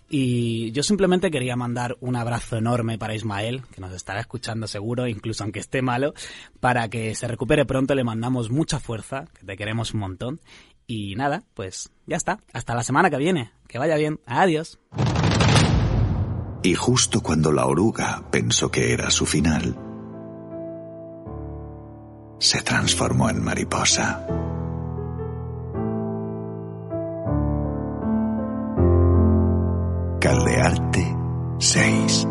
Y yo simplemente quería mandar un abrazo enorme para Ismael, que nos estará escuchando seguro, incluso aunque esté malo, para que se recupere pronto. Le mandamos mucha fuerza, que te queremos un montón. Y nada, pues ya está. Hasta la semana que viene. Que vaya bien. Adiós. Y justo cuando la oruga pensó que era su final, se transformó en mariposa. Caldearte 6.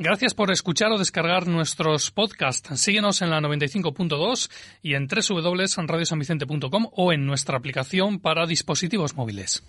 Gracias por escuchar o descargar nuestros podcasts. Síguenos en la 95.2 y en www.radiosanvicente.com o en nuestra aplicación para dispositivos móviles.